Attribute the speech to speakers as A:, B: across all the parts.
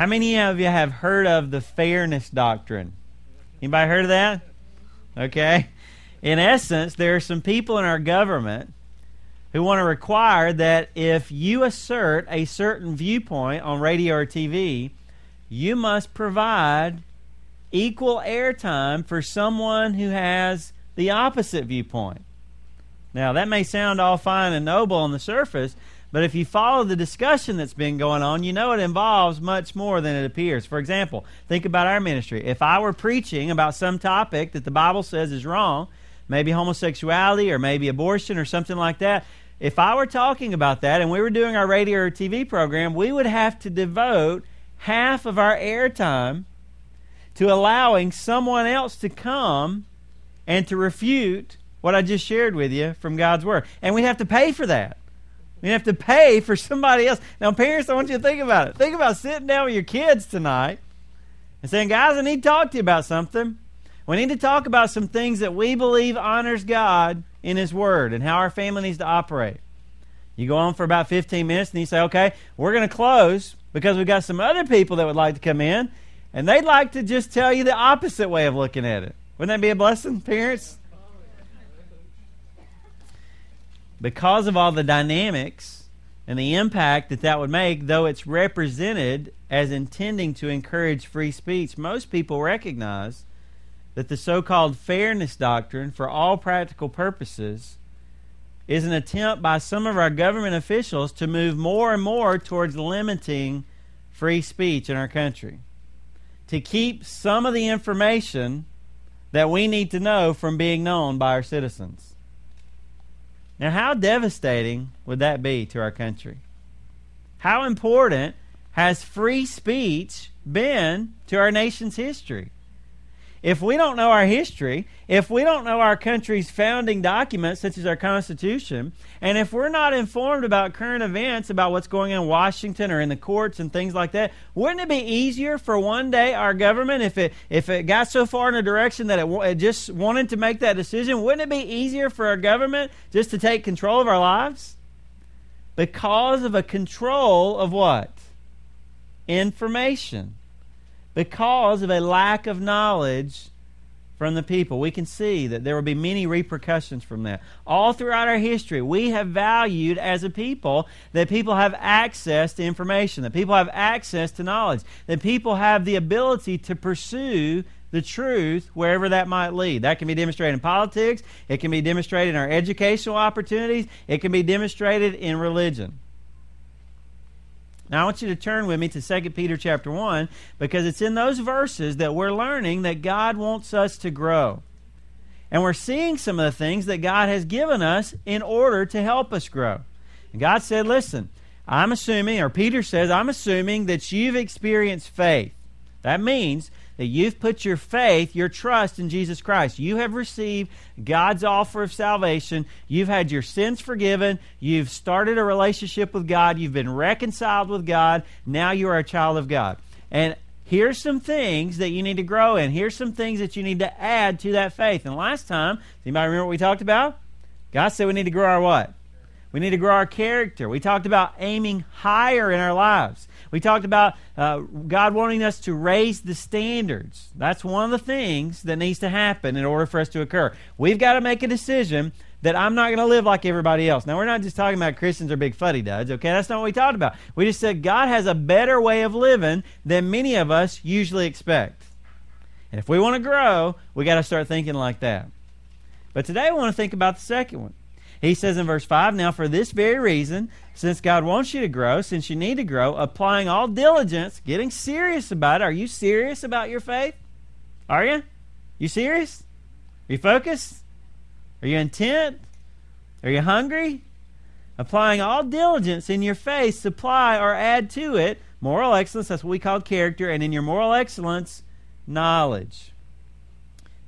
A: How many of you have heard of the fairness doctrine? Anybody heard of that? Okay. In essence, there are some people in our government who want to require that if you assert a certain viewpoint on radio or TV, you must provide equal airtime for someone who has the opposite viewpoint. Now, that may sound all fine and noble on the surface, but if you follow the discussion that's been going on, you know it involves much more than it appears. For example, think about our ministry. If I were preaching about some topic that the Bible says is wrong, maybe homosexuality or maybe abortion or something like that, if I were talking about that and we were doing our radio or TV program, we would have to devote half of our airtime to allowing someone else to come and to refute what I just shared with you from God's Word. And we have to pay for that. We have to pay for somebody else. Now, parents, I want you to think about it. Think about sitting down with your kids tonight and saying, guys, I need to talk to you about something. We need to talk about some things that we believe honors God in His Word and how our family needs to operate. You go on for about 15 minutes and you say, okay, we're going to close because we've got some other people that would like to come in and they'd like to just tell you the opposite way of looking at it. Wouldn't that be a blessing, parents? Because of all the dynamics and the impact that that would make, though it's represented as intending to encourage free speech, most people recognize that the so called fairness doctrine, for all practical purposes, is an attempt by some of our government officials to move more and more towards limiting free speech in our country to keep some of the information that we need to know from being known by our citizens. Now, how devastating would that be to our country? How important has free speech been to our nation's history? If we don't know our history, if we don't know our country's founding documents, such as our Constitution, and if we're not informed about current events, about what's going on in Washington or in the courts and things like that, wouldn't it be easier for one day our government, if it if it got so far in a direction that it, it just wanted to make that decision, wouldn't it be easier for our government just to take control of our lives? Because of a control of what? Information because of a lack of knowledge from the people. We can see that there will be many repercussions from that. All throughout our history, we have valued as a people that people have access to information, that people have access to knowledge, that people have the ability to pursue the truth wherever that might lead. That can be demonstrated in politics, it can be demonstrated in our educational opportunities, it can be demonstrated in religion. Now I want you to turn with me to 2 Peter chapter 1 because it's in those verses that we're learning that God wants us to grow. And we're seeing some of the things that God has given us in order to help us grow. And God said, listen, I'm assuming, or Peter says, I'm assuming that you've experienced faith. That means that you've put your faith, your trust in Jesus Christ. You have received God's offer of salvation. You've had your sins forgiven. You've started a relationship with God. You've been reconciled with God. Now you are a child of God. And here's some things that you need to grow in. Here's some things that you need to add to that faith. And last time, anybody remember what we talked about? God said we need to grow our what? We need to grow our character. We talked about aiming higher in our lives. We talked about uh, God wanting us to raise the standards. That's one of the things that needs to happen in order for us to occur. We've got to make a decision that I'm not going to live like everybody else. Now, we're not just talking about Christians are big fuddy duds, okay? That's not what we talked about. We just said God has a better way of living than many of us usually expect. And if we want to grow, we got to start thinking like that. But today I want to think about the second one. He says in verse 5 Now, for this very reason, since God wants you to grow, since you need to grow, applying all diligence, getting serious about it. Are you serious about your faith? Are you? You serious? Are you focused? Are you intent? Are you hungry? Applying all diligence in your faith, supply or add to it moral excellence. That's what we call character. And in your moral excellence, knowledge.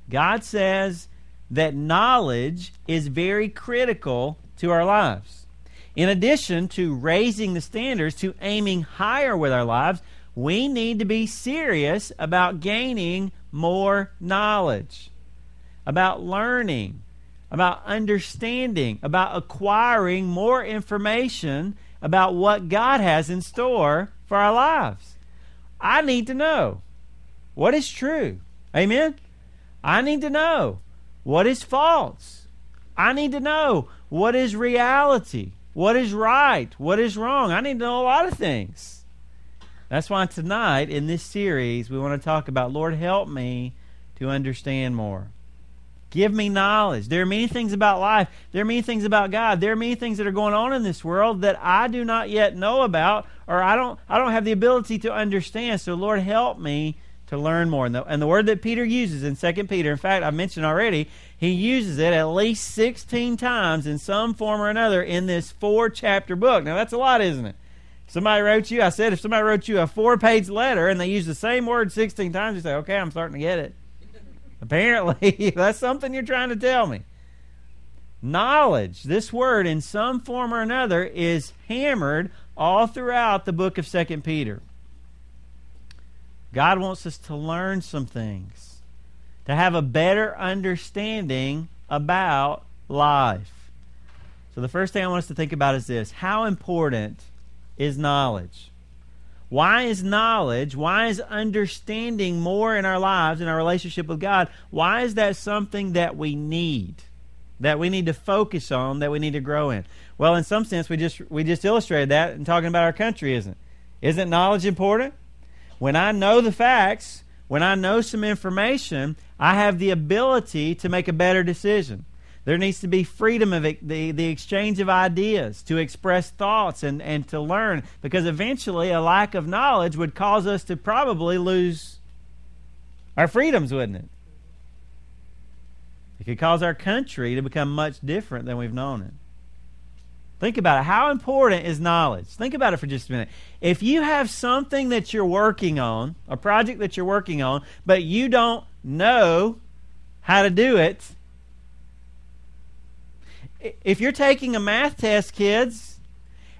A: God says that knowledge is very critical to our lives. In addition to raising the standards, to aiming higher with our lives, we need to be serious about gaining more knowledge, about learning, about understanding, about acquiring more information about what God has in store for our lives. I need to know what is true. Amen? I need to know what is false. I need to know what is reality, what is right, what is wrong. I need to know a lot of things. That's why tonight in this series we want to talk about Lord, help me to understand more. Give me knowledge. There are many things about life. There are many things about God. There are many things that are going on in this world that I do not yet know about or I don't I don't have the ability to understand. So Lord help me to learn more. And the, and the word that Peter uses in 2 Peter, in fact, I mentioned already, he uses it at least 16 times in some form or another in this four chapter book. Now, that's a lot, isn't it? Somebody wrote you, I said, if somebody wrote you a four page letter and they use the same word 16 times, you say, okay, I'm starting to get it. Apparently, that's something you're trying to tell me. Knowledge, this word in some form or another, is hammered all throughout the book of 2 Peter. God wants us to learn some things, to have a better understanding about life. So, the first thing I want us to think about is this How important is knowledge? Why is knowledge, why is understanding more in our lives, in our relationship with God, why is that something that we need? That we need to focus on, that we need to grow in. Well, in some sense, we just we just illustrated that in talking about our country, isn't it? Isn't knowledge important? When I know the facts, when I know some information, I have the ability to make a better decision. There needs to be freedom of the, the exchange of ideas, to express thoughts and, and to learn, because eventually a lack of knowledge would cause us to probably lose our freedoms, wouldn't it? It could cause our country to become much different than we've known it. Think about it. How important is knowledge? Think about it for just a minute. If you have something that you're working on, a project that you're working on, but you don't know how to do it, if you're taking a math test, kids,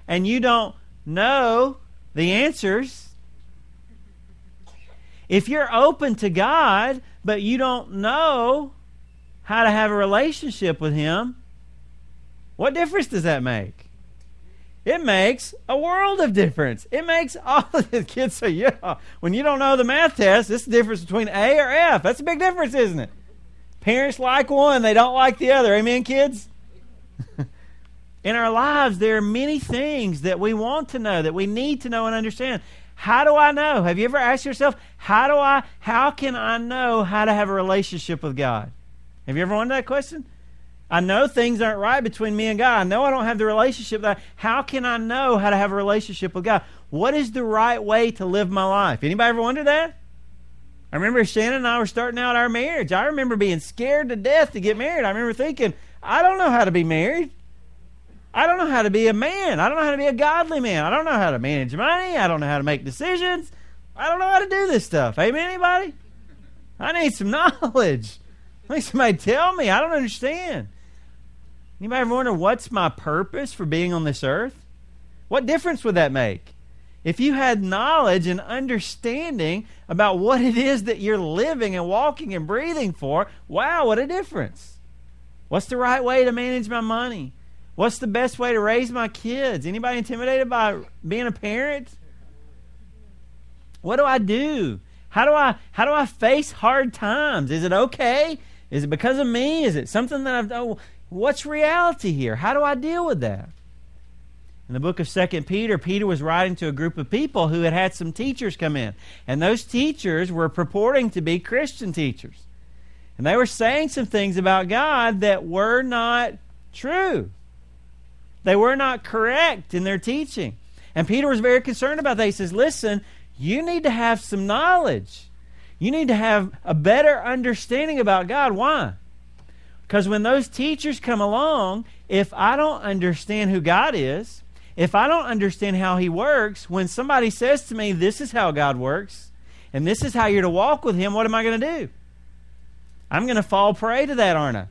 A: and you don't know the answers, if you're open to God, but you don't know how to have a relationship with Him, what difference does that make? It makes a world of difference. It makes all of the kids say, yeah, when you don't know the math test, it's the difference between A or F. That's a big difference, isn't it? Parents like one, they don't like the other. Amen, kids? In our lives, there are many things that we want to know, that we need to know and understand. How do I know? Have you ever asked yourself, how do I, how can I know how to have a relationship with God? Have you ever wondered that question? I know things aren't right between me and God. I know I don't have the relationship that how can I know how to have a relationship with God? What is the right way to live my life? Anybody ever wonder that? I remember Shannon and I were starting out our marriage. I remember being scared to death to get married. I remember thinking, I don't know how to be married. I don't know how to be a man. I don't know how to be a godly man. I don't know how to manage money. I don't know how to make decisions. I don't know how to do this stuff. Amen, anybody? I need some knowledge. Need somebody tell me. I don't understand. Anybody ever wonder what's my purpose for being on this earth? What difference would that make? If you had knowledge and understanding about what it is that you're living and walking and breathing for, wow, what a difference. What's the right way to manage my money? What's the best way to raise my kids? Anybody intimidated by being a parent? What do I do? How do I how do I face hard times? Is it okay? Is it because of me? Is it something that I've done? What's reality here? How do I deal with that? In the book of Second Peter, Peter was writing to a group of people who had had some teachers come in. And those teachers were purporting to be Christian teachers. And they were saying some things about God that were not true. They were not correct in their teaching. And Peter was very concerned about that. He says, Listen, you need to have some knowledge. You need to have a better understanding about God. Why? Because when those teachers come along, if I don't understand who God is, if I don't understand how He works, when somebody says to me, This is how God works, and this is how you're to walk with Him, what am I going to do? I'm going to fall prey to that, aren't I?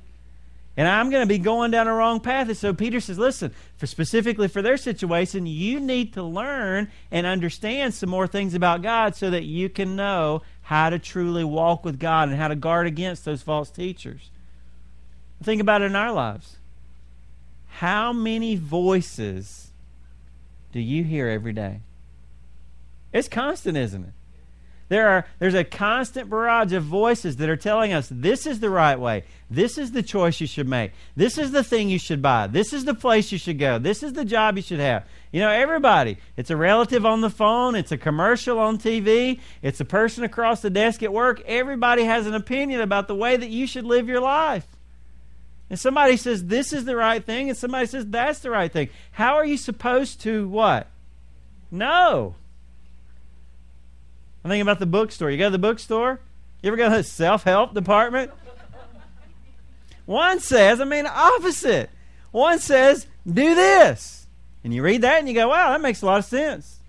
A: And I'm going to be going down a wrong path. And so Peter says, listen, for specifically for their situation, you need to learn and understand some more things about God so that you can know how to truly walk with God and how to guard against those false teachers. Think about it in our lives. How many voices do you hear every day? It's constant, isn't it? There are, there's a constant barrage of voices that are telling us this is the right way. This is the choice you should make. This is the thing you should buy. This is the place you should go. This is the job you should have. You know, everybody. It's a relative on the phone. It's a commercial on TV. It's a person across the desk at work. Everybody has an opinion about the way that you should live your life. And somebody says this is the right thing, and somebody says that's the right thing. How are you supposed to what? No. I'm thinking about the bookstore. You go to the bookstore? You ever go to the self help department? One says, I mean, opposite. One says, do this. And you read that and you go, wow, that makes a lot of sense.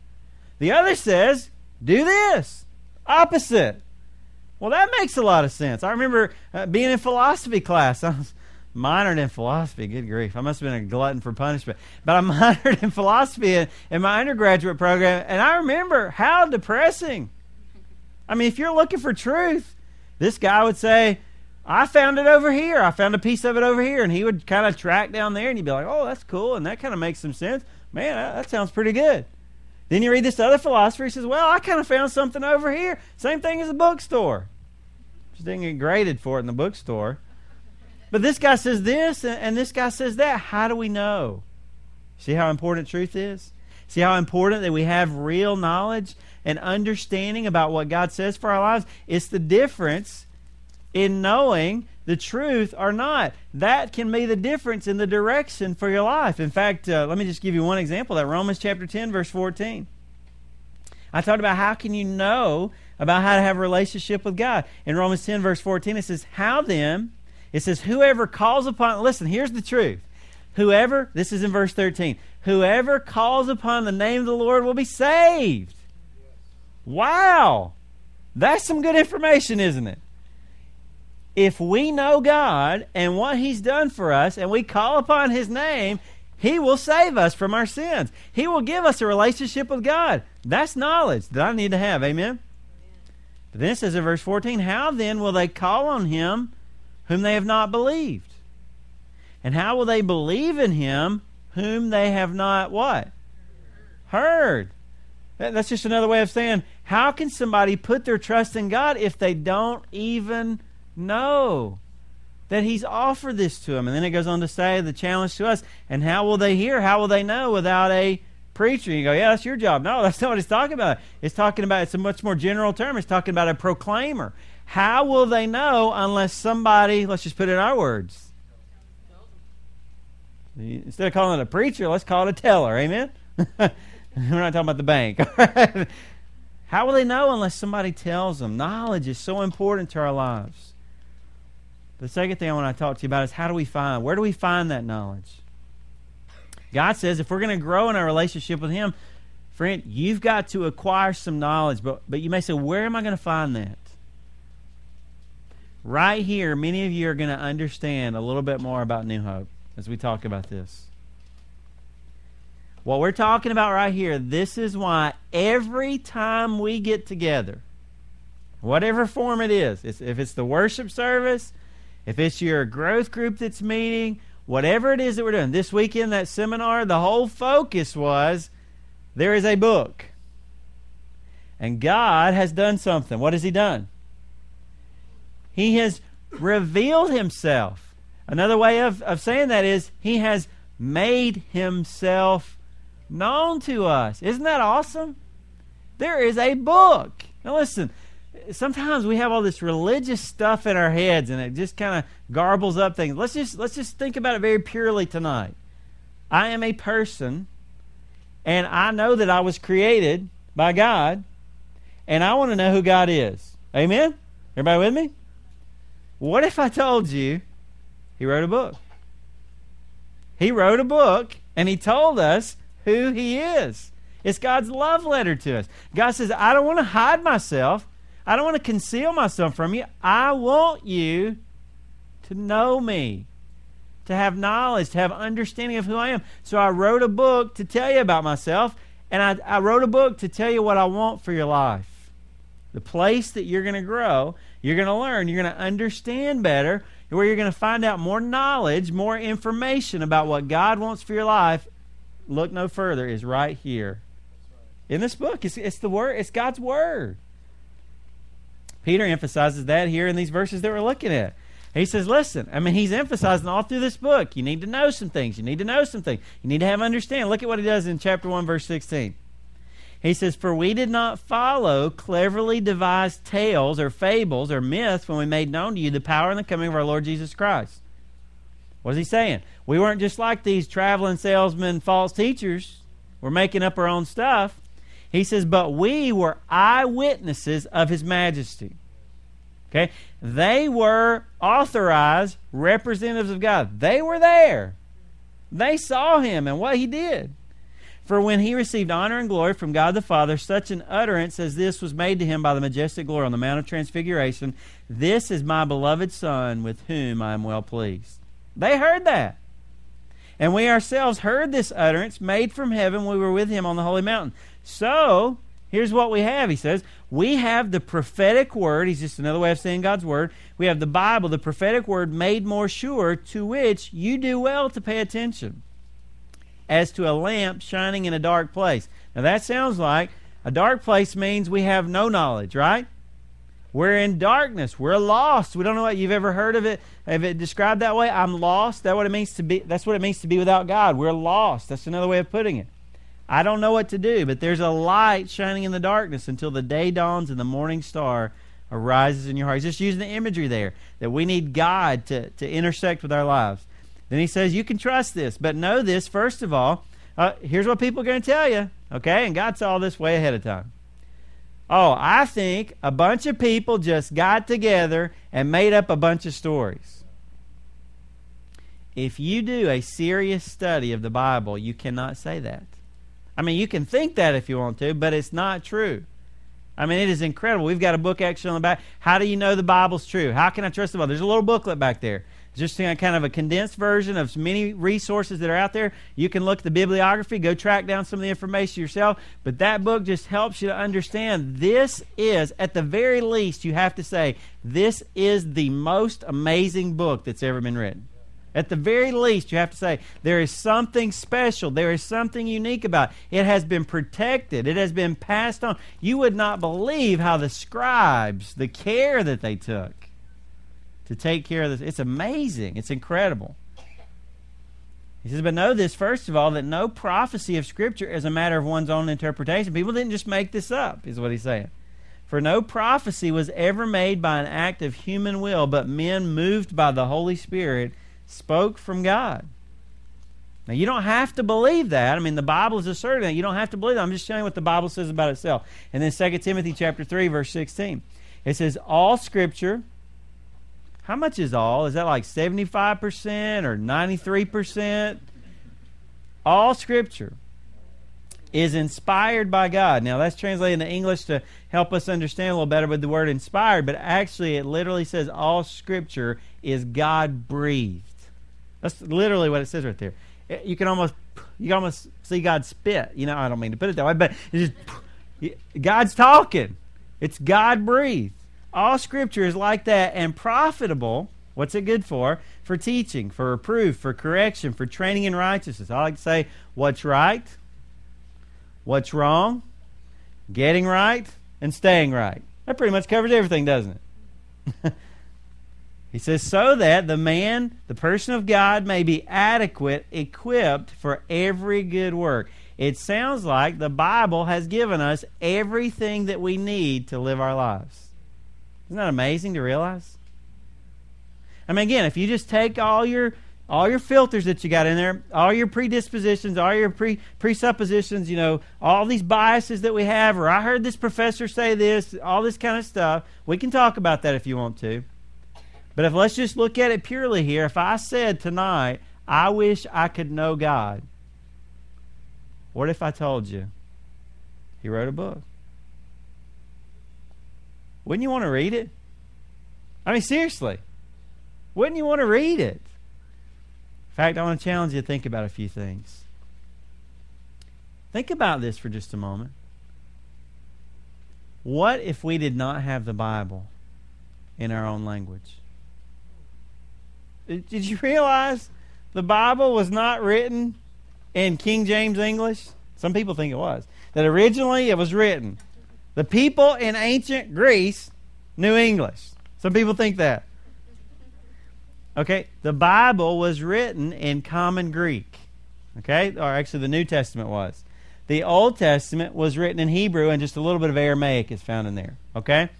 A: The other says, do this. Opposite. Well, that makes a lot of sense. I remember uh, being in philosophy class. I was minored in philosophy. Good grief. I must have been a glutton for punishment. But I minored in philosophy in, in my undergraduate program. And I remember how depressing I mean, if you're looking for truth, this guy would say, I found it over here. I found a piece of it over here. And he would kind of track down there and he'd be like, oh, that's cool. And that kind of makes some sense. Man, that, that sounds pretty good. Then you read this other philosopher. He says, well, I kind of found something over here. Same thing as a bookstore. Just didn't get graded for it in the bookstore. But this guy says this and, this guy says that. How do we know? See how important truth is? See how important that we have real knowledge? and understanding about what God says for our lives. It's the difference in knowing the truth or not. That can be the difference in the direction for your life. In fact, uh, let me just give you one example. That Romans chapter 10 verse 14. I talked about how can you know about how to have a relationship with God. In Romans 10 verse 14 it says, "How then?" It says, "Whoever calls upon Listen, here's the truth. Whoever, this is in verse 13, whoever calls upon the name of the Lord will be saved." Wow! That's some good information, isn't it? If we know God and what He's done for us and we call upon His name, He will save us from our sins. He will give us a relationship with God. That's knowledge that I need to have. Amen? But then it says in verse 14, How then will they call on Him whom they have not believed? And how will they believe in Him whom they have not what? Heard. That's just another way of saying, how can somebody put their trust in God if they don't even know that He's offered this to them? And then it goes on to say the challenge to us, and how will they hear? How will they know without a preacher? You go, yeah, that's your job. No, that's not what He's talking about. It's talking about, it's a much more general term. It's talking about a proclaimer. How will they know unless somebody, let's just put it in our words. Instead of calling it a preacher, let's call it a teller. Amen? We're not talking about the bank. How will they know unless somebody tells them? Knowledge is so important to our lives. The second thing I want to talk to you about is how do we find? Where do we find that knowledge? God says if we're going to grow in our relationship with Him, friend, you've got to acquire some knowledge. But, but you may say, where am I going to find that? Right here, many of you are going to understand a little bit more about New Hope as we talk about this. What we're talking about right here, this is why every time we get together, whatever form it is, it's, if it's the worship service, if it's your growth group that's meeting, whatever it is that we're doing, this weekend, that seminar, the whole focus was there is a book. And God has done something. What has He done? He has revealed Himself. Another way of, of saying that is He has made Himself known to us. Isn't that awesome? There is a book. Now, listen, sometimes we have all this religious stuff in our heads and it just kind of garbles up things. Let's just let's just think about it very purely tonight. I am a person and I know that I was created by God and I want to know who God is. Amen? Everybody with me? What if I told you he wrote a book? He wrote a book and he told us who He is. It's God's love letter to us. God says, I don't want to hide myself. I don't want to conceal myself from you. I want you to know me, to have knowledge, to have understanding of who I am. So I wrote a book to tell you about myself, and I, I wrote a book to tell you what I want for your life. The place that you're going to grow, you're going to learn, you're going to understand better, where you're going to find out more knowledge, more information about what God wants for your life look no further, is right here in this book. It's, it's the word. It's God's word. Peter emphasizes that here in these verses that we're looking at. He says, listen, I mean, he's emphasizing all through this book. You need to know some things. You need to know some things. You need to have understanding. Look at what he does in chapter 1, verse 16. He says, For we did not follow cleverly devised tales or fables or myths when we made known to you the power and the coming of our Lord Jesus Christ. What is he saying? We weren't just like these traveling salesmen, false teachers. We're making up our own stuff. He says, But we were eyewitnesses of his majesty. Okay? They were authorized representatives of God. They were there. They saw him and what he did. For when he received honor and glory from God the Father, such an utterance as this was made to him by the majestic glory on the Mount of Transfiguration This is my beloved Son, with whom I am well pleased. They heard that. And we ourselves heard this utterance made from heaven. We were with him on the holy mountain. So, here's what we have, he says. We have the prophetic word. He's just another way of saying God's word. We have the Bible, the prophetic word made more sure, to which you do well to pay attention, as to a lamp shining in a dark place. Now, that sounds like a dark place means we have no knowledge, right? We're in darkness. We're lost. We don't know what you've ever heard of it. Have it described that way? I'm lost. That what it means to be. That's what it means to be without God. We're lost. That's another way of putting it. I don't know what to do, but there's a light shining in the darkness until the day dawns and the morning star arises in your heart. He's just using the imagery there that we need God to, to intersect with our lives. Then he says, You can trust this, but know this, first of all. Uh, here's what people are going to tell you, okay? And God saw this way ahead of time. Oh, I think a bunch of people just got together and made up a bunch of stories. If you do a serious study of the Bible, you cannot say that. I mean, you can think that if you want to, but it's not true. I mean, it is incredible. We've got a book actually on the back. How do you know the Bible's true? How can I trust the Bible? There's a little booklet back there. Just kind of a condensed version of many resources that are out there. You can look at the bibliography, go track down some of the information yourself. But that book just helps you to understand this is, at the very least, you have to say, this is the most amazing book that's ever been written. At the very least, you have to say there is something special. There is something unique about it. It has been protected. It has been passed on. You would not believe how the scribes, the care that they took to take care of this. It's amazing. It's incredible. He says, but know this, first of all, that no prophecy of Scripture is a matter of one's own interpretation. People didn't just make this up, is what he's saying. For no prophecy was ever made by an act of human will, but men moved by the Holy Spirit spoke from God. Now, you don't have to believe that. I mean, the Bible is asserting that. You don't have to believe that. I'm just telling you what the Bible says about itself. And then 2 Timothy chapter 3, verse 16. It says, All Scripture. How much is all? Is that like 75% or 93%? All Scripture is inspired by God. Now, that's translated into English to help us understand a little better with the word inspired, but actually, it literally says all Scripture is God breathed. That's literally what it says right there. Eh, you can almost you can almost see God spit. You know, I don't mean to put it that way, but just God's talking. It's God breathed. All Scripture is like that and profitable. What's it good for? For teaching, for reproof, for correction, for training in righteousness. I like to say what's right, what's wrong, getting right, and staying right. That pretty much covers everything, doesn't it? He says, so that the man, the person of God, may be adequate, equipped for every good work. It sounds like the Bible has given us everything that we need to live our lives. Isn't that amazing to realize? I mean, again, if you just take all your all your filters that you got in there, all your predispositions, all your pre presuppositions, you know, all these biases that we have, or I heard this professor say this, all this kind of stuff. We can talk about that if you want to. But if let's just look at it purely here, if I said tonight, I wish I could know God, what if I told you he wrote a book? Wouldn't you want to read it? I mean, seriously, wouldn't you want to read it? In fact, I want to challenge you to think about a few things. Think about this for just a moment. What if we did not have the Bible in our own language? Did you realize the Bible was not written in King James English? Some people think it was. That originally it was written. The people in ancient Greece knew English. Some people think that. Okay, the Bible was written in common Greek. Okay, or actually the New Testament was. The Old Testament was written in Hebrew and just a little bit of Aramaic is found in there. Okay?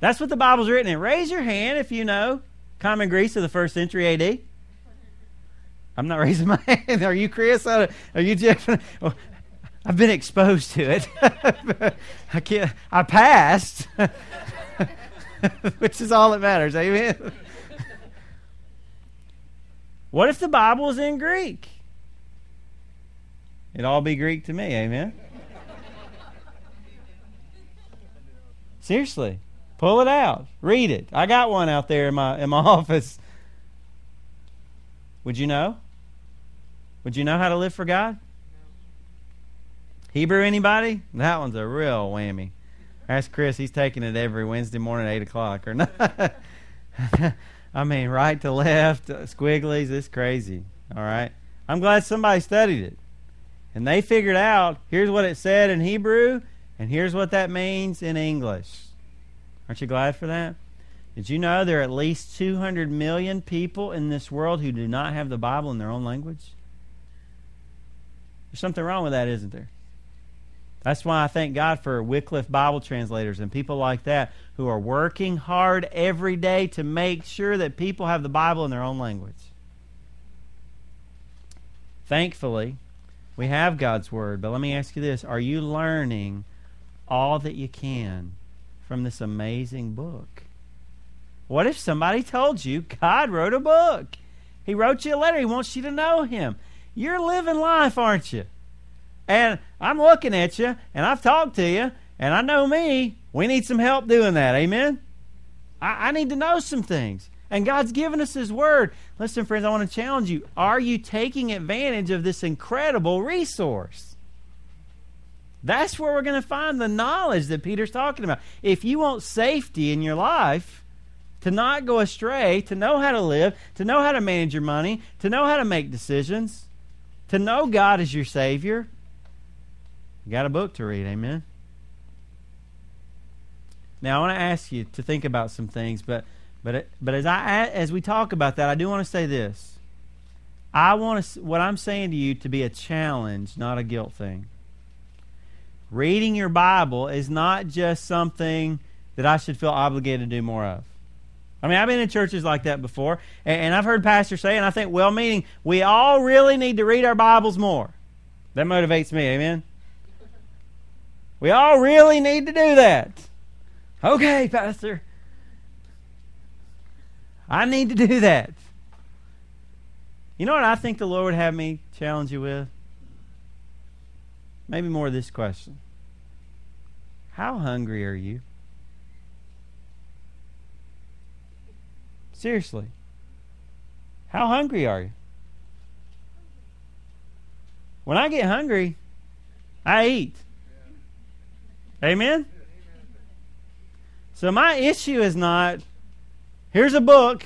A: That's what the Bible's written in. Raise your hand if you know common Greek of the first century AD. I'm not raising my hand. Are you Chris? Are you Jeff? I've been exposed to it. I can't. I passed, which is all that matters. Amen. what if the Bible is in Greek? It'd all be Greek to me. Amen. Seriously, pull it out. Read it. I got one out there in my in my office. Would you know? Would you know how to live for God? Hebrew, anybody? That one's a real whammy. Ask Chris. He's taking it every Wednesday morning at 8 o'clock. Or not. I mean, right to left, uh, squigglies. It's crazy. All right. I'm glad somebody studied it. And they figured out here's what it said in Hebrew, and here's what that means in English. Aren't you glad for that? Did you know there are at least 200 million people in this world who do not have the Bible in their own language? There's something wrong with that, isn't there? That's why I thank God for Wycliffe Bible translators and people like that who are working hard every day to make sure that people have the Bible in their own language. Thankfully, we have God's Word, but let me ask you this Are you learning all that you can from this amazing book? What if somebody told you God wrote a book? He wrote you a letter. He wants you to know Him. You're living life, aren't you? And I'm looking at you, and I've talked to you, and I know me. We need some help doing that. Amen? I, I need to know some things. And God's given us His Word. Listen, friends, I want to challenge you. Are you taking advantage of this incredible resource? That's where we're going to find the knowledge that Peter's talking about. If you want safety in your life, to not go astray, to know how to live, to know how to manage your money, to know how to make decisions, to know God as your Savior, got a book to read, amen? Now, I want to ask you to think about some things, but but but as I as we talk about that, I do want to say this. I want to what I'm saying to you to be a challenge, not a guilt thing. Reading your Bible is not just something that I should feel obligated to do more of. I mean, I've been in churches like that before, and, I've heard pastors say, and I think well meaning, we all really need to read our Bibles more. That motivates me, amen? We all really need to do that. Okay, Pastor. I need to do that. You know what I think the Lord would have me challenge you with? Maybe more this question How hungry are you? Seriously. How hungry are you? When I get hungry, I eat. Amen? So my issue is not, here's a book,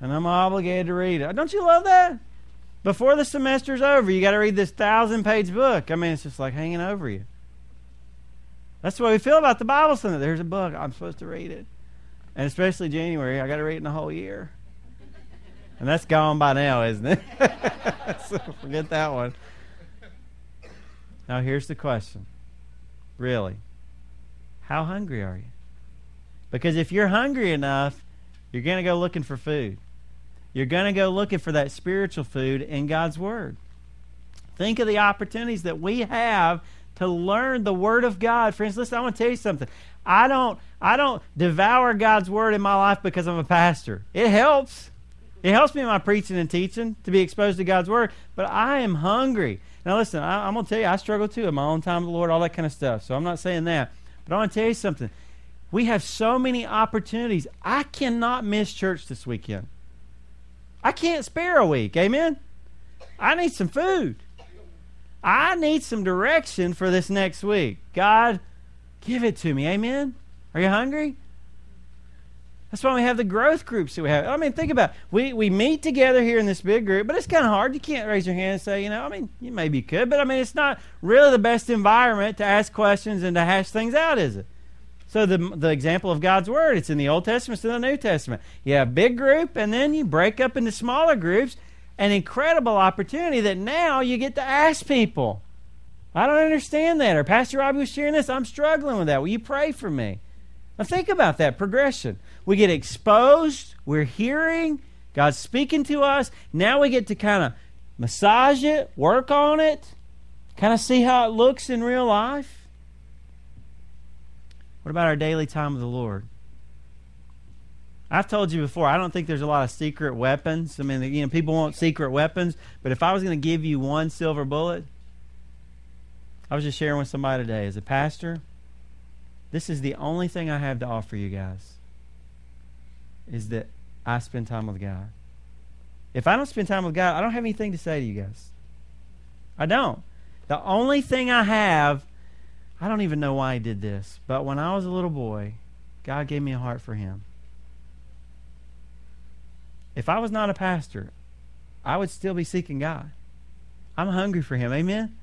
A: and I'm obligated to read it. Don't you love that? Before the semester's over, you got to read this thousand page book. I mean, it's just like hanging over you. That's the way we feel about the Bible study. There's a book. I'm supposed to read it. And especially January, I got to read it in the whole year. And that's gone by now, isn't it? so forget that one. Now, here's the question Really? How hungry are you? Because if you're hungry enough, you're going to go looking for food. You're going to go looking for that spiritual food in God's Word. Think of the opportunities that we have to learn the Word of God. Friends, listen, I want to tell you something. I don't I don't devour God's word in my life because I'm a pastor. It helps. It helps me in my preaching and teaching to be exposed to God's word, but I am hungry. Now listen, I, am going to tell you I struggle too in my own time with the Lord, all that kind of stuff. So I'm not saying that. But I want to tell you something. We have so many opportunities. I cannot miss church this weekend. I can't spare a week. Amen. I need some food. I need some direction for this next week. God, Give it to me. Amen? Are you hungry? That's why we have the growth groups that we have. I mean, think about it. We, we meet together here in this big group, but it's kind of hard. You can't raise your hand and say, you know, I mean, you maybe could, but I mean, it's not really the best environment to ask questions and to hash things out, is it? So the the example of God's word, it's in the Old Testament, it's in the New Testament. You have a big group, and then you break up into smaller groups. An incredible opportunity that now you get to ask people. I don't understand that. Or Pastor Robbie was sharing this. I'm struggling with that. Will you pray for me? Now think about that progression. We get exposed, we're hearing, God's speaking to us. Now we get to kind of massage it, work on it, kind of see how it looks in real life. What about our daily time with the Lord? I've told you before, I don't think there's a lot of secret weapons. I mean, you know, people want secret weapons, but if I was going to give you one silver bullet, I was just sharing with somebody today as a pastor, this is the only thing I have to offer you guys. Is that I spend time with God. If I don't spend time with God, I don't have anything to say to you guys. I don't. The only thing I have I don't even know why he did this, but when I was a little boy, God gave me a heart for him. If I was not a pastor, I would still be seeking God. I'm hungry for him. Amen?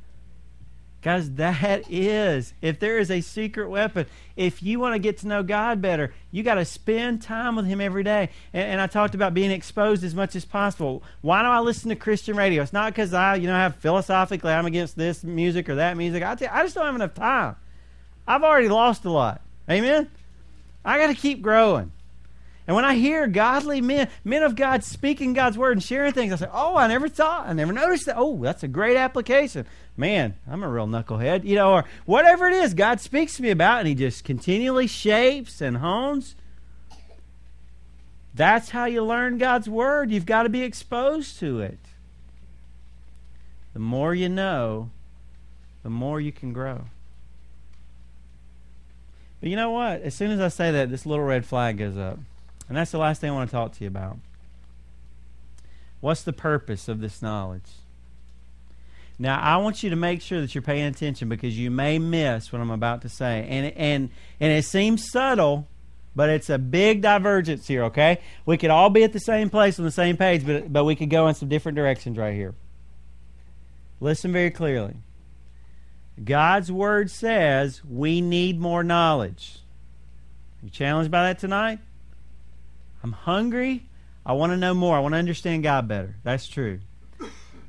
A: Guys, that is, if there is a secret weapon, if you want to get to know God better, you got to spend time with Him every day. And, and, I talked about being exposed as much as possible. Why do I listen to Christian radio? It's not because I, you know, have philosophically I'm against this music or that music. I, I just don't have enough time. I've already lost a lot. Amen? I got to keep growing. And when I hear godly men, men of God speaking God's word and sharing things, I say, "Oh, I never thought, I never noticed that. Oh, that's a great application." Man, I'm a real knucklehead, you know, or whatever it is God speaks to me about, and He just continually shapes and hones. That's how you learn God's word. You've got to be exposed to it. The more you know, the more you can grow. But you know what? As soon as I say that, this little red flag goes up. And that's the last thing I want to talk to you about. What's the purpose of this knowledge? Now, I want you to make sure that you're paying attention because you may miss what I'm about to say. And, and, and it seems subtle, but it's a big divergence here, okay? We could all be at the same place on the same page, but, but we could go in some different directions right here. Listen very clearly. God's Word says we need more knowledge. You challenged by that tonight? I'm hungry. I want to know more. I want to understand God better. That's true.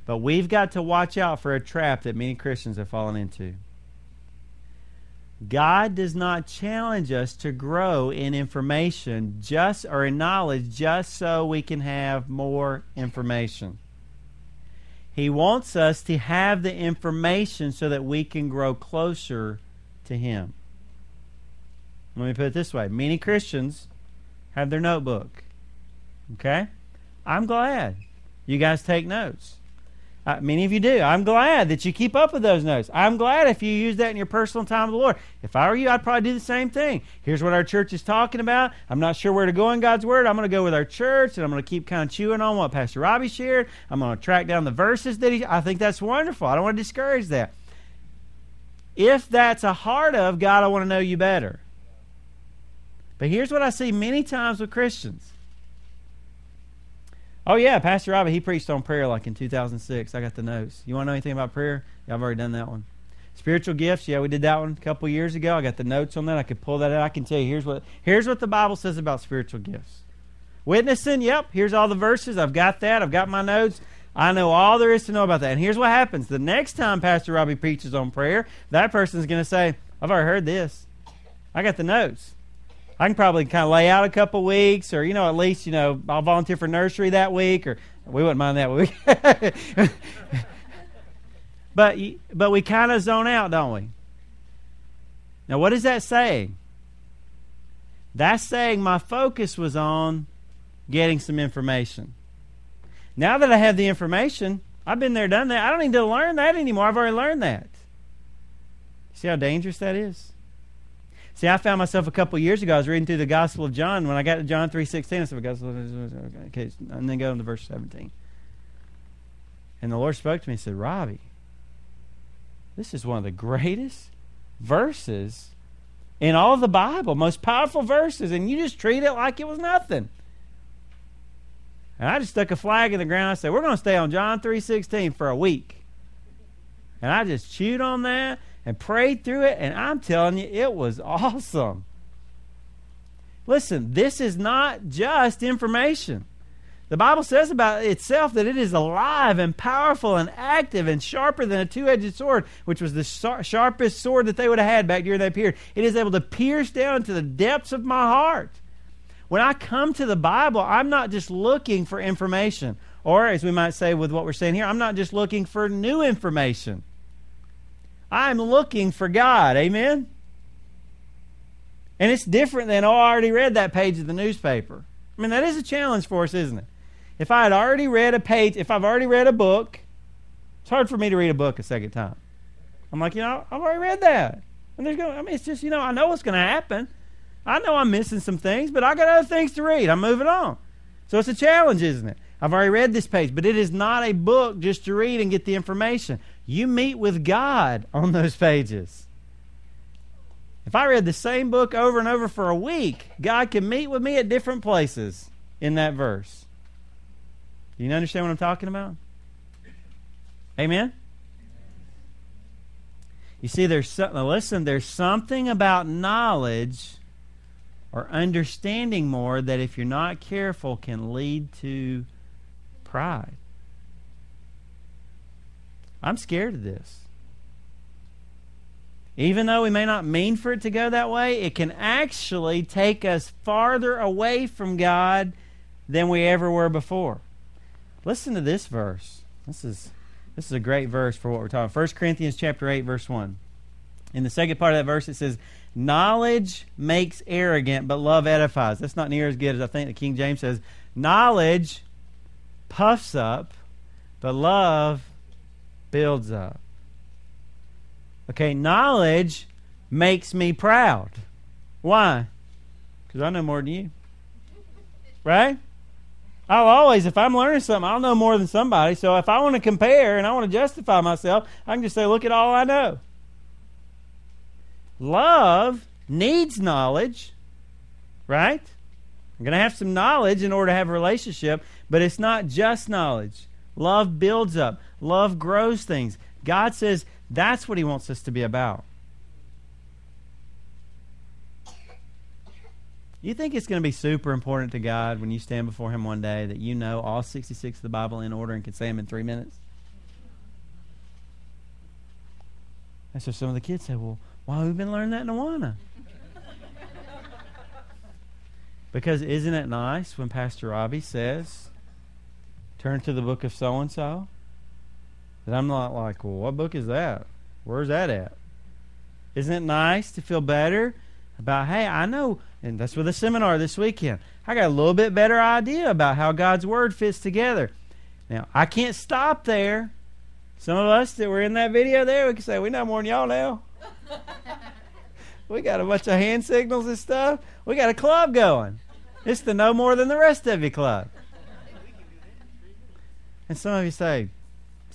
A: But we've got to watch out for a trap that many Christians have fallen into. God does not challenge us to grow in information just or in knowledge just so we can have more information. He wants us to have the information so that we can grow closer to him. Let me put it this way. Many Christians have their notebook. Okay? I'm glad you guys take notes. Uh, many of you do. I'm glad that you keep up with those notes. I'm glad if you use that in your personal time with the Lord. If I were you, I'd probably do the same thing. Here's what our church is talking about. I'm not sure where to go in God's Word. I'm going to go with our church, and I'm going to keep kind of chewing on what Pastor Robbie shared. I'm going to track down the verses that he. I think that's wonderful. I don't want to discourage that. If that's a heart of God, I want to know you better. But here's what I see many times with Christians. Oh yeah, Pastor Robbie, he preached on prayer like in 2006. I got the notes. You want to know anything about prayer? Yeah, I've already done that one. Spiritual gifts, yeah, we did that one a couple years ago. I got the notes on that. I could pull that out. I can tell you here's what here's what the Bible says about spiritual gifts. Witnessing, yep, here's all the verses. I've got that. I've got my notes. I know all there is to know about that. And here's what happens. The next time Pastor Robbie preaches on prayer, that person's going to say, I've already heard this. I got the notes. I can probably kind of lay out a couple weeks, or you know, at least you know, I'll volunteer for nursery that week, or we wouldn't mind that week. but but we kind of zone out, don't we? Now, what is that saying? That's saying my focus was on getting some information. Now that I have the information, I've been there, done that. I don't need to learn that anymore. I've already learned that. See how dangerous that is? See, I found myself a couple years ago. I was reading through the Gospel of John. When I got to John three sixteen, I said, "Okay," and then go into verse seventeen. And the Lord spoke to me and said, "Robbie, this is one of the greatest verses in all the Bible, most powerful verses, and you just treat it like it was nothing." And I just stuck a flag in the ground. I said, "We're going to stay on John three sixteen for a week." And I just chewed on that and prayed through it, and I'm telling you, it was awesome. Listen, this is not just information. The Bible says about itself that it is alive and powerful and active and sharper than a two edged sword, which was the sharpest sword that they would have had back during that period. It is able to pierce down to the depths of my heart. When I come to the Bible, I'm not just looking for information, or as we might say with what we're saying here, I'm not just looking for new information. I'm looking for God. Amen? And it's different than, oh, I already read that page of the newspaper. I mean, that is a challenge for us, isn't it? If I had already read a page, if I've already read a book, it's hard for me to read a book a second time. I'm like, you know, I've already read that. And there's going I mean, it's just, you know, I know what's going to happen. I know I'm missing some things, but I got other things to read. I'm moving on. So it's a challenge, isn't it? I've already read this page, but it is not a book just to read and get the information. You meet with God on those pages. If I read the same book over and over for a week, God can meet with me at different places in that verse. Do you understand what I'm talking about? Amen? You see, there's something, listen, there's something about knowledge or understanding more that if you're not careful can lead to pride. I'm scared of this. Even though we may not mean for it to go that way, it can actually take us farther away from God than we ever were before. Listen to this verse. This is this is a great verse for what we're talking. 1 Corinthians chapter 8 verse 1. In the second part of that verse it says, Knowledge makes arrogant, but love edifies. That's not near as good as I think the King James says. Knowledge puffs up, but love builds up. Okay, knowledge makes me proud. Why? Because I know more than you. Right? I'll always, if I'm learning something, I'll know more than somebody. So if I want to compare and I want to justify myself, I can just say, look at all I know. Love needs knowledge, right? I'm going to have some knowledge in order to have a relationship, but it's not just knowledge. Love builds up, love grows things. God says that's what He wants us to be about. You think it's going to be super important to God when you stand before Him one day that you know all 66 of the Bible in order and can say them in three minutes? And so some of the kids say, well, why have we been learning that in Awana? because isn't it nice when Pastor Robbie says, turn to the book of so and so? That I'm not like, well, what book is that? Where's that at? Isn't it nice to feel better about, hey, I know, and that's with the seminar this weekend. I got a little bit better idea about how God's Word fits together. Now, I can't stop there. Some of us that were in that video there, we can say, we know more than y'all now we got a bunch of hand signals and stuff. We got a club going. It's the know more than the rest of you club. And some of you say,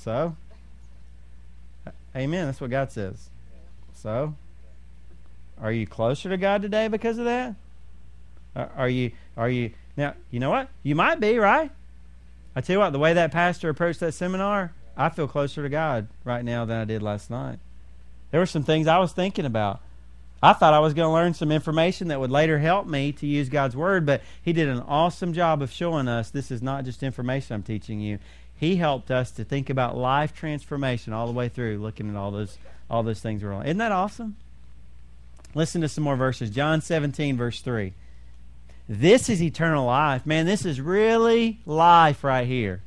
A: so? Amen. That's what God says. So? Are you closer to God today because of that? Are you, are you, now, you know what? You might be, right? I tell you what, the way that pastor approached that seminar, I feel closer to God right now than I did last night. There were some things I was thinking about. I thought I was going to learn some information that would later help me to use God's Word, but he did an awesome job of showing us this is not just information I'm teaching you. He helped us to think about life transformation all the way through, looking at all those all those things we're on. Isn't that awesome? Listen to some more verses. John 17, verse 3. This is eternal life. Man, this is really life right here.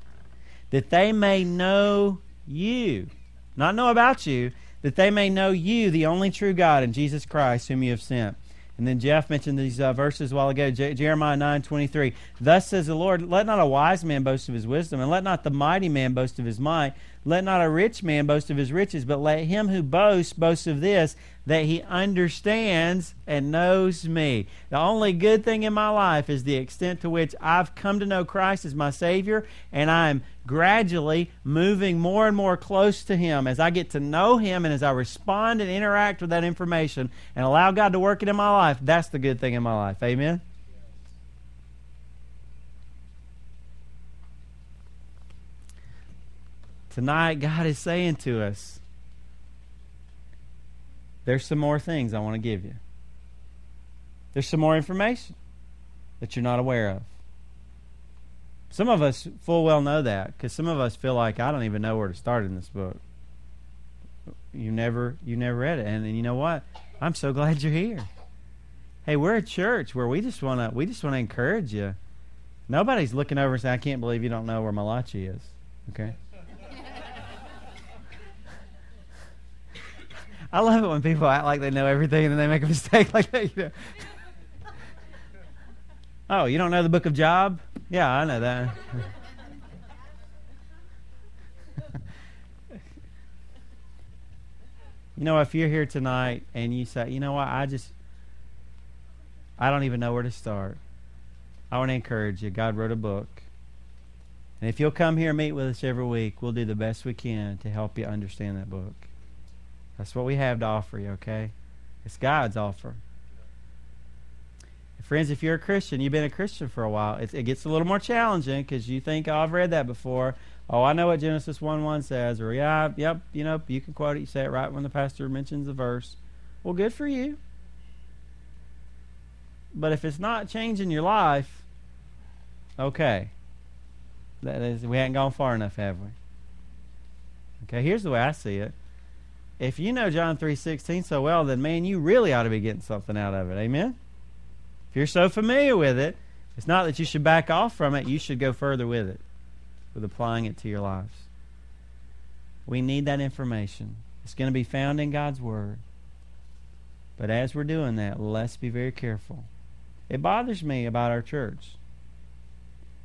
A: That they may know you. Not know about you, that they may know you, the only true God, and Jesus Christ, whom you have sent. And then Jeff mentioned these uh, verses a while ago, Jeremiah 9 23. Thus says the Lord, Let not a wise man boast of his wisdom, and let not the mighty man boast of his might. Let not a rich man boast of his riches, but let him who boasts boast of this, that he understands and knows me. The only good thing in my life is the extent to which I've come to know Christ as my Savior, and I'm gradually moving more and more close to Him as I get to know Him and as I respond and interact with that information and allow God to work it in my life. That's the good thing in my life. Amen. Tonight, God is saying to us, there's some more things I want to give you. There's some more information. that you're not aware of. Some of us full well know that because some of us feel like I don't even know where to start in this book. You never you never read it, and, and you know what? I'm so glad you're here. Hey, we're a church where we just wanna we just wanna encourage you. Nobody's looking over and saying, "I can't believe you don't know where Malachi is." Okay. I love it when people act like they know everything and then they make a mistake like that. You know? oh, you don't know the book of Job? Yeah, I know that. you know, if you're here tonight and you say, you know what, I just, I don't even know where to start. I want to encourage you. God wrote a book. And if you'll come here and meet with us every week, we'll do the best we can to help you understand that book. That's what we have to offer you, okay? It's God's offer. Friends, if you're a Christian, you've been a Christian for a while, it, it gets a little more challenging because you think, oh, I've read that before. Oh, I know what Genesis 1 1 says. Or, yeah, yep, you know, you can quote it. You say it right when the pastor mentions the verse. Well, good for you. But if it's not changing your life, okay. That is, we haven't gone far enough, have we? Okay, here's the way I see it if you know John 3:16 so well, then man, you really ought to be getting something out of it. Amen. If you're so familiar with it, it's not that you should back off from it, you should go further with it, with applying it to your lives. We need that information. It's going to be found in God's Word. But as we're doing that, let's be very careful. It bothers me about our church.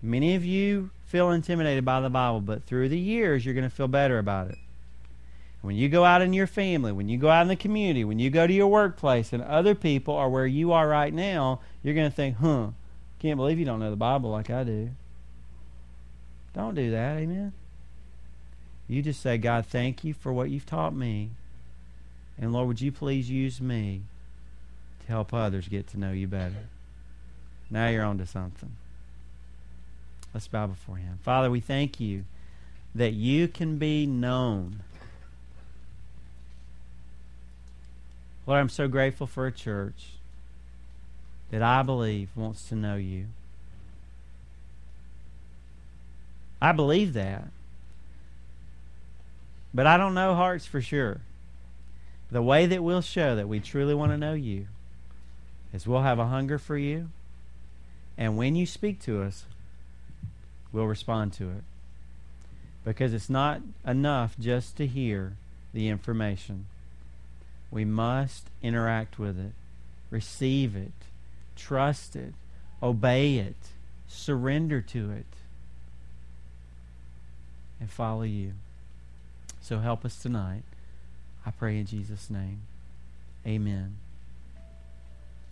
A: Many of you feel intimidated by the Bible, but through the years, you're going to feel better about it. When you go out in your family, when you go out in the community, when you go to your workplace, and other people are where you are right now, you're going to think, huh, can't believe you don't know the Bible like I do. Don't do that, amen? You just say, God, thank you for what you've taught me. And Lord, would you please use me to help others get to know you better? Now you're on to something. Let's bow before Him. Father, we thank you that you can be known Lord, I'm so grateful for a church that I believe wants to know you. I believe that. But I don't know hearts for sure. The way that we'll show that we truly want to know you is we'll have a hunger for you. And when you speak to us, we'll respond to it. Because it's not enough just to hear the information. We must interact with it, receive it, trust it, obey it, surrender to it, and follow you. So help us tonight. I pray in Jesus' name. Amen.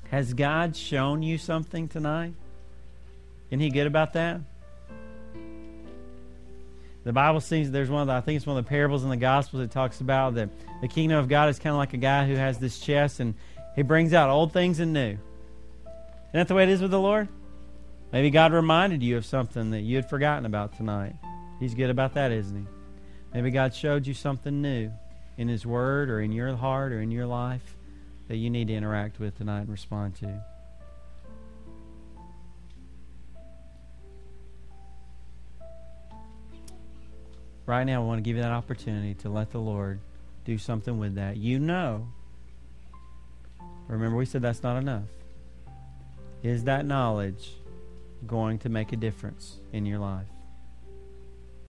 A: Has God shown you something tonight? Isn't He good about that? The Bible seems there's one of the, I think it's one of the parables in the Gospels that talks about that the kingdom of God is kind of like a guy who has this chest and he brings out old things and new. Isn't that the way it is with the Lord? Maybe God reminded you of something that you had forgotten about tonight. He's good about that, isn't he? Maybe God showed you something new in His Word or in your heart or in your life that you need to interact with tonight and respond to. Right now, I want to give you that opportunity to let the Lord do something with that. You know. Remember, we said that's not enough. Is that knowledge going to make a difference in your life?